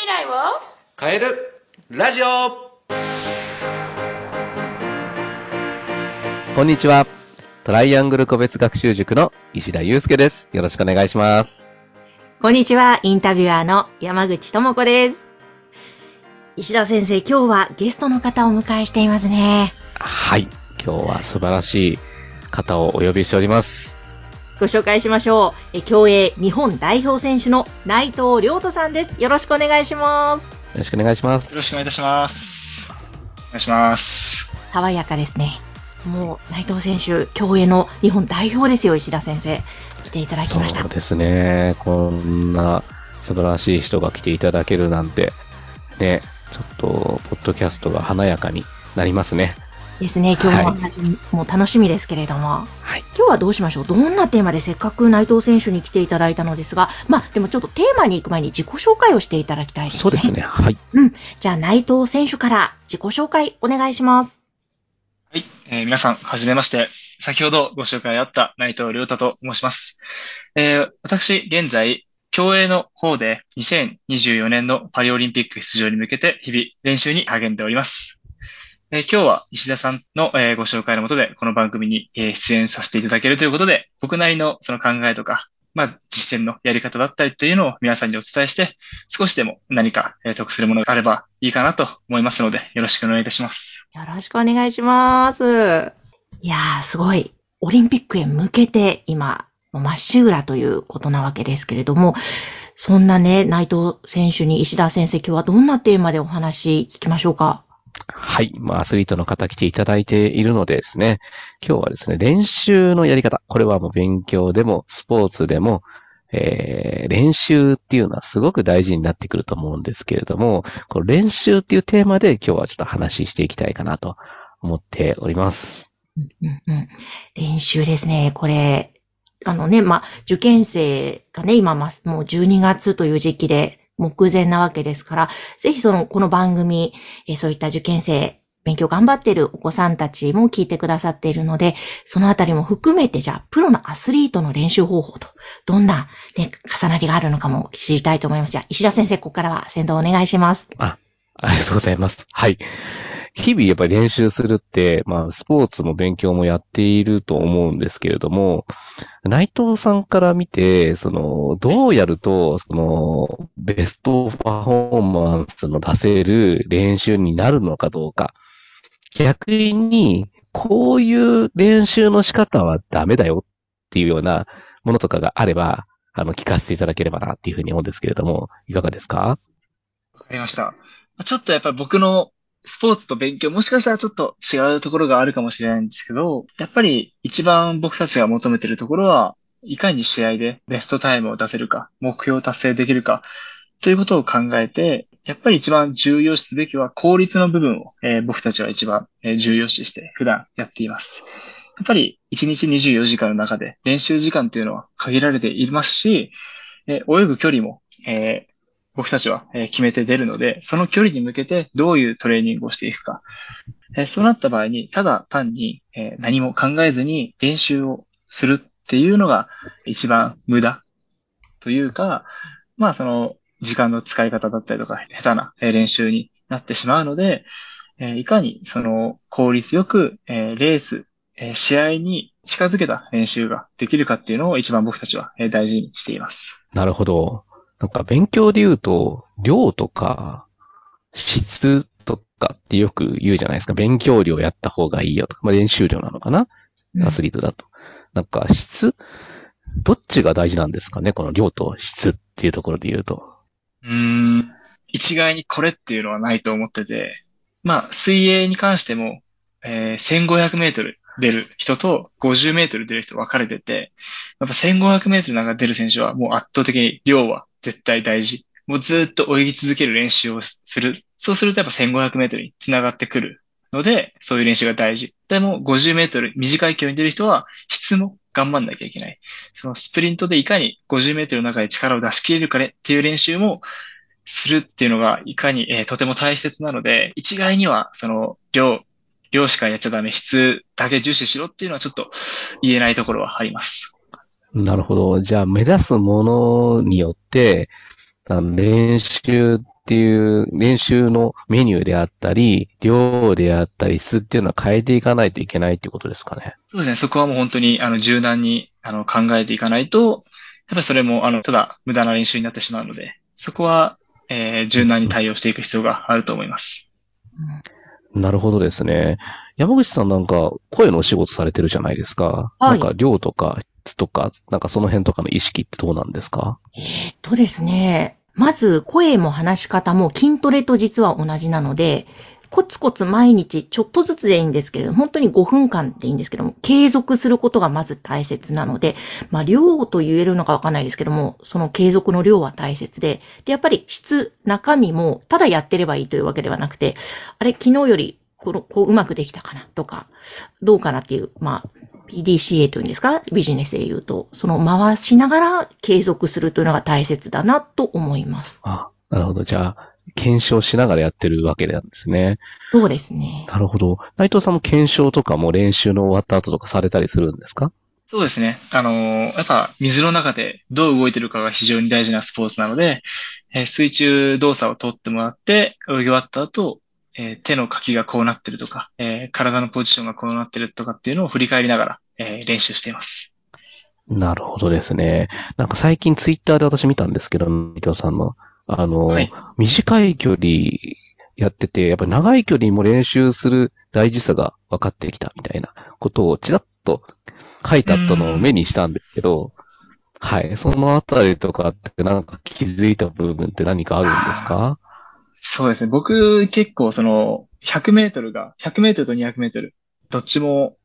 未来を？変えるラジオこんにちは。トライアングル個別学習塾の石田祐介です。よろしくお願いします。こんにちは、インタビュアーの山口智子です。石田先生、今日はゲストの方をお迎えしていますね。はい。今日は素晴らしい方をお呼びしております。ご紹介しましょう。え競泳日本代表選手の内藤亮太さんです。よろしくお願いします。よろしくお願いします。よろしくお願いいたします。お願いします。爽やかですね。もう内藤選手、競泳の日本代表ですよ、石田先生。来ていただきましたそう。ですね。こんな素晴らしい人が来ていただけるなんて、ね、ちょっと、ポッドキャストが華やかになりますね。ですね、今日のお話も楽しみですけれども。はい。今日はどうしましょう？どんなテーマでせっかく内藤選手に来ていただいたのですが、まあ、でもちょっとテーマに行く前に自己紹介をしていただきたいですね。そうですね。はい。うん。じゃあ内藤選手から自己紹介お願いします。はい、えー皆さん、はじめまして。先ほどご紹介あった内藤亮太と申します。えー私、現在、競泳の方で2024年のパリオリンピック出場に向けて日々練習に励んでおります。え今日は石田さんの、えご紹介のもとでこの番組に、え出演させていただけるということで、僕なりのその考えとか、まあ、実践のやり方だったりというのを皆さんにお伝えして、少しでも何か、え得するものがあればいいかなと思いますので、よろしくお願いいたします。よろしくお願いします。いやー、すごい。オリンピックへ向けて今、もうまっしぐらということなわけですけれども、そんなね、内藤選手に石田先生、今日はどんなテーマでお話聞きましょうか？はい。まあ、アスリートの方来ていただいているのでですね、今日はですね、練習のやり方。これはもう勉強でも、スポーツでも、えー、練習っていうのはすごく大事になってくると思うんですけれども、この練習っていうテーマで今日はちょっと話していきたいかなと思っております。うんうん練習ですね。これ、あのね、まあ、受験生がね、今、ま、もう12月という時期で目前なわけですから、ぜひその、この番組、えそういった受験生、勉強頑張っているお子さんたちも聞いてくださっているので、そのあたりも含めて、じゃあ、プロのアスリートの練習方法と、どんな、ね、重なりがあるのかも知りたいと思います。じゃあ、石田先生、ここからは先導お願いします。あありがとうございます。はい。日々やっぱり練習するって、まあ、スポーツも勉強もやっていると思うんですけれども、内藤さんから見て、その、どうやると、その、ベストパフォーマンスの出せる練習になるのかどうか。逆に、こういう練習の仕方はダメだよっていうようなものとかがあれば、あの、聞かせていただければなっていうふうに思うんですけれども、いかがですか？わかりました。ちょっとやっぱり僕のスポーツと勉強、もしかしたらちょっと違うところがあるかもしれないんですけど、やっぱり一番僕たちが求めてるところは、いかに試合でベストタイムを出せるか、目標を達成できるか、ということを考えて、やっぱり一番重要視すべきは効率の部分を、えー僕たちは一番、えー重要視して普段やっています。やっぱり1日24時間の中で練習時間っていうのは限られていますし、えー泳ぐ距離も、え僕たちは決めて出るので、その距離に向けてどういうトレーニングをしていくか。そうなった場合に、ただ単に何も考えずに練習をするっていうのが一番無駄というか、まあその時間の使い方だったりとか、下手な練習になってしまうので、いかにその効率よくレース、試合に近づけた練習ができるかっていうのを一番僕たちは大事にしています。なるほど。なんか勉強で言うと、量とか、質とかってよく言うじゃないですか。勉強量やった方がいいよとか、まあ、練習量なのかな、アスリートだと。なんか質どっちが大事なんですかね？この量と質っていうところで言うと。うーん、一概にこれっていうのはないと思ってて、まあ、水泳に関しても、えー1500メートル出る人と50メートル出る人分かれてて、やっぱ1500メートルなんか出る選手はもう圧倒的に量は絶対大事。もうずっと泳ぎ続ける練習をする。そうするとやっぱ1500メートルに繋がってくるので、そういう練習が大事。でも50メートル短い距離に出る人は質も頑張んなきゃいけない。そのスプリントでいかに50メートルの中で力を出し切れるかねっていう練習もするっていうのがいかに、えーとても大切なので、一概にはその量、量しかやっちゃダメ、質だけ重視しろっていうのはちょっと言えないところはあります。なるほど。じゃあ、目指すものによって、あの練習っていう練習のメニューであったり、量であったり、質っていうのは変えていかないといけないっていうことですかね。そうですね。そこはもう本当に、あの、柔軟に、あの、考えていかないと、やっぱりそれも、あの、ただ無駄な練習になってしまうので、そこは、えー、柔軟に対応していく必要があると思います。なるほどですね。山口さんなんか声のお仕事されてるじゃないですか。はいなんか量とか質とか、なんかその辺とかの意識ってどうなんですか？えっとですね、まず声も話し方も筋トレと実は同じなので、コツコツ毎日ちょっとずつでいいんですけれども、本当に5分間でいいんですけども、継続することがまず大切なので、まあ量と言えるのかわかんないですけども、その継続の量は大切で、で、やっぱり質、中身もただやってればいいというわけではなくて、あれ、昨日よりこのこううまくできたかな？とか、どうかなっていう、まあ、PDCA というんですか？ビジネスで言うと、その回しながら継続するというのが大切だなと思います。あ、なるほど。じゃあ、検証しながらやってるわけなんですね。そうですね。なるほど。内藤さんも検証とかも練習の終わった後とかされたりするんですか？そうですね。あのーやっぱ水の中でどう動いてるかが非常に大事なスポーツなので、えー水中動作を取ってもらって、泳ぎ終わった後、えー手のかきがこうなってるとか、えー体のポジションがこうなってるとかっていうのを振り返りながら、えー練習しています。なるほどですね。なんか最近ツイッターで私見たんですけど、内藤さんの。あの、はい短い距離やってて、やっぱり長い距離も練習する大事さが分かってきたみたいなことをちらっと書いてあったのを目にしたんですけど、はい。そのあたりとかってなんか気づいた部分って何かあるんですか？そうですね。僕結構その100メートルが、100メートルと200メートル、どっちも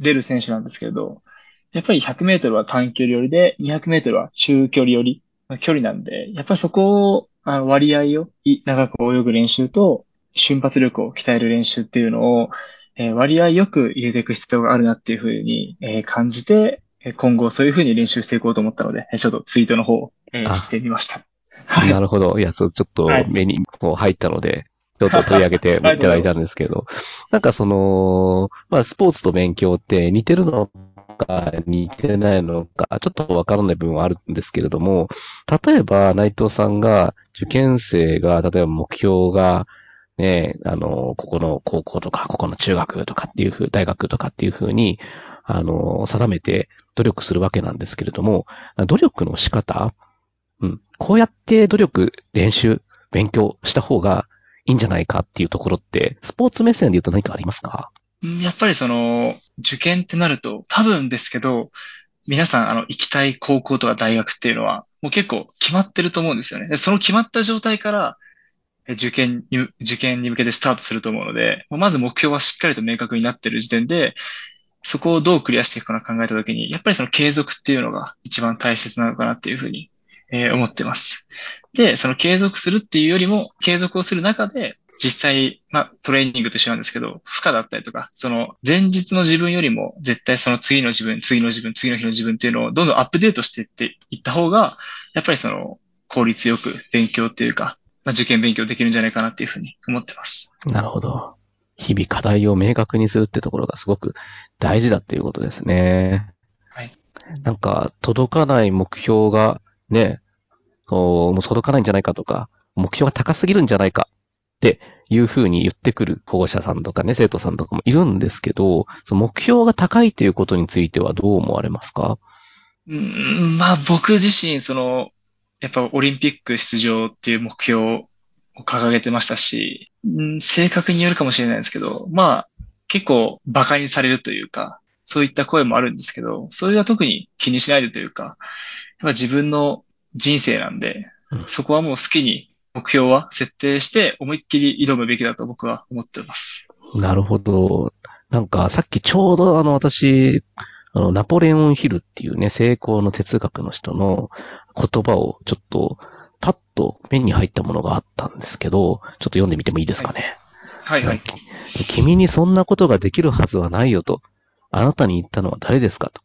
出る選手なんですけれど、やっぱり100メートルは短距離寄りで、200メートルは中距離寄りの距離なんで、やっぱりそこを、あの割合をい長く泳ぐ練習と瞬発力を鍛える練習っていうのを、えー割合よく入れていく必要があるなっていうふうに、えー感じて、えー今後そういうふうに練習していこうと思ったので、えーちょっとツイートの方を、えーあしてみました。はい。なるほど。いや、そう、ちょっとはい目にこう入ったので、ちょっと取り上げていただいたんですけど、なんかその、まあ、スポーツと勉強って似てるのか似てないのか、ちょっとわからない部分はあるんですけれども、例えば内藤さんが、受験生が、例えば目標が、ね、あの、ここの高校とか、ここの中学とかっていうふう、大学とかっていうふうに、あの、定めて努力するわけなんですけれども、努力の仕方、うん。こうやって努力、練習、勉強した方がいいんじゃないかっていうところって、スポーツ目線で言うと何かありますか？やっぱりその、受験ってなると、多分ですけど、皆さん、あの、行きたい高校とか大学っていうのは、もう結構決まってると思うんですよね。その決まった状態から、受験に、受験に向けてスタートすると思うので、まず目標はしっかりと明確になってる時点で、そこをどうクリアしていくかな考えたときに、やっぱりその継続っていうのが一番大切なのかなっていうふうに、えー思ってます。で、その継続するっていうよりも、継続をする中で、実際、まあ、トレーニングと一緒なんですけど、負荷だったりとか、その前日の自分よりも絶対その次の自分、次の自分、次の日の自分っていうのをどんどんアップデートしていっていった方が、やっぱりその効率よく勉強っていうか、まあ、受験勉強できるんじゃないかなっていうふうに思ってます。なるほど。日々課題を明確にするってところがすごく大事だっていうことですね。はい。なんか、届かない目標がね、もう届かないんじゃないかとか、目標が高すぎるんじゃないかっていうふうに言ってくる保護者さんとかね、生徒さんとかもいるんですけど、その目標が高いということについてはどう思われますか？うん、まあ僕自身、その、やっぱオリンピック出場っていう目標を掲げてましたし、うん、正確によるかもしれないですけど、まあ結構馬鹿にされるというか、そういった声もあるんですけど、それは特に気にしないでというか、やっぱ自分の人生なんでうん、そこはもう好きに目標は設定して思いっきり挑むべきだと僕は思ってます。なるほど。なんか、さっきちょうどあの、私、あの、ナポレオンヒルっていうね、成功の哲学の人の言葉をちょっと、パッと目に入ったものがあったんですけど、ちょっと読んでみてもいいですかね？はいはい。君にそんなことができるはずはないよと、あなたに言ったのは誰ですかと。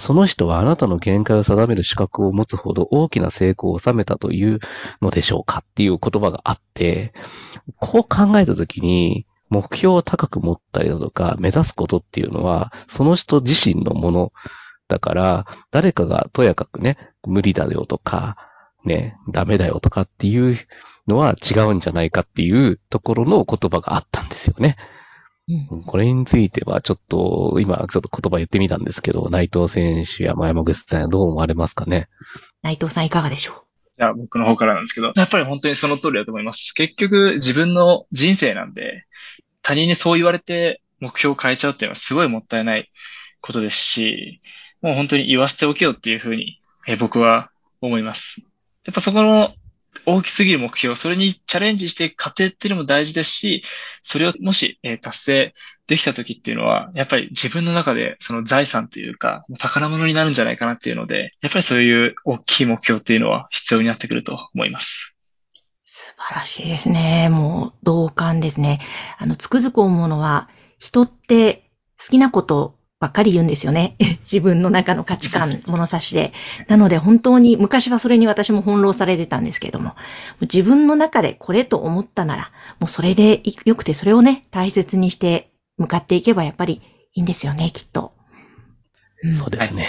その人はあなたの限界を定める資格を持つほど大きな成功を収めたというのでしょうかっていう言葉があって、こう考えたときに、目標を高く持ったりだとか、目指すことっていうのは、その人自身のものだから、誰かがとやかくね、無理だよとか、ね、ダメだよとかっていうのは違うんじゃないかっていうところの言葉があったんですよね。うん。これについてはちょっと、今ちょっと言葉言ってみたんですけど、内藤選手や山口さんはどう思われますかね？内藤さんいかがでしょじゃあ僕の方からなんですけど、やっぱり本当にその通りだと思います。結局自分の人生なんで、他人にそう言われて目標を変えちゃうっていうのはすごいもったいないことですし、もう本当に言わせておけよっていうふうに、えー僕は思います。やっぱそこの大きすぎる目標、それにチャレンジして過程っていうのも大事ですし、それをもし、えー達成できた時っていうのは、やっぱり自分の中でその財産というか、宝物になるんじゃないかなっていうので、やっぱりそういう大きい目標っていうのは必要になってくると思います。素晴らしいですね。もう同感ですね。あの、つくづく思うのは、人って好きなことばっかり言うんですよね。自分の中の価値観、物差しで。なので本当に昔はそれに私も翻弄されてたんですけれども、自分の中でこれと思ったなら、もうそれでよくてそれをね、大切にして向かっていけばやっぱりいいんですよね、きっと。んそうですね。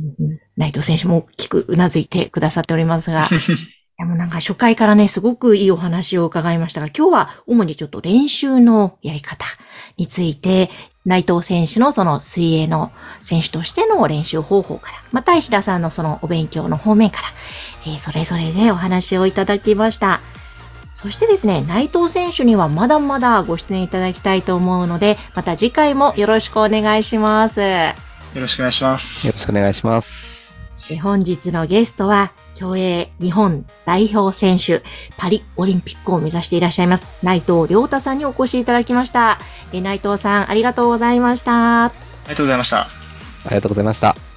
うん内藤選手も大きくうなずいてくださっておりますが、でもなんか初回からね、すごくいいお話を伺いましたが、今日は主にちょっと練習のやり方について、内藤選手のその水泳の選手としての練習方法から、また石田さんのそのお勉強の方面から、えーそれぞれでお話をいただきました。そしてですね、内藤選手にはまだまだご出演いただきたいと思うので、また次回もよろしくお願いします。よろしくお願いします。よろしくお願いします。え本日のゲストは、競泳日本代表選手、パリオリンピックを目指していらっしゃいます、内藤良太さんにお越しいただきました。え内藤さん、ありがとうございました。ありがとうございました。ありがとうございました。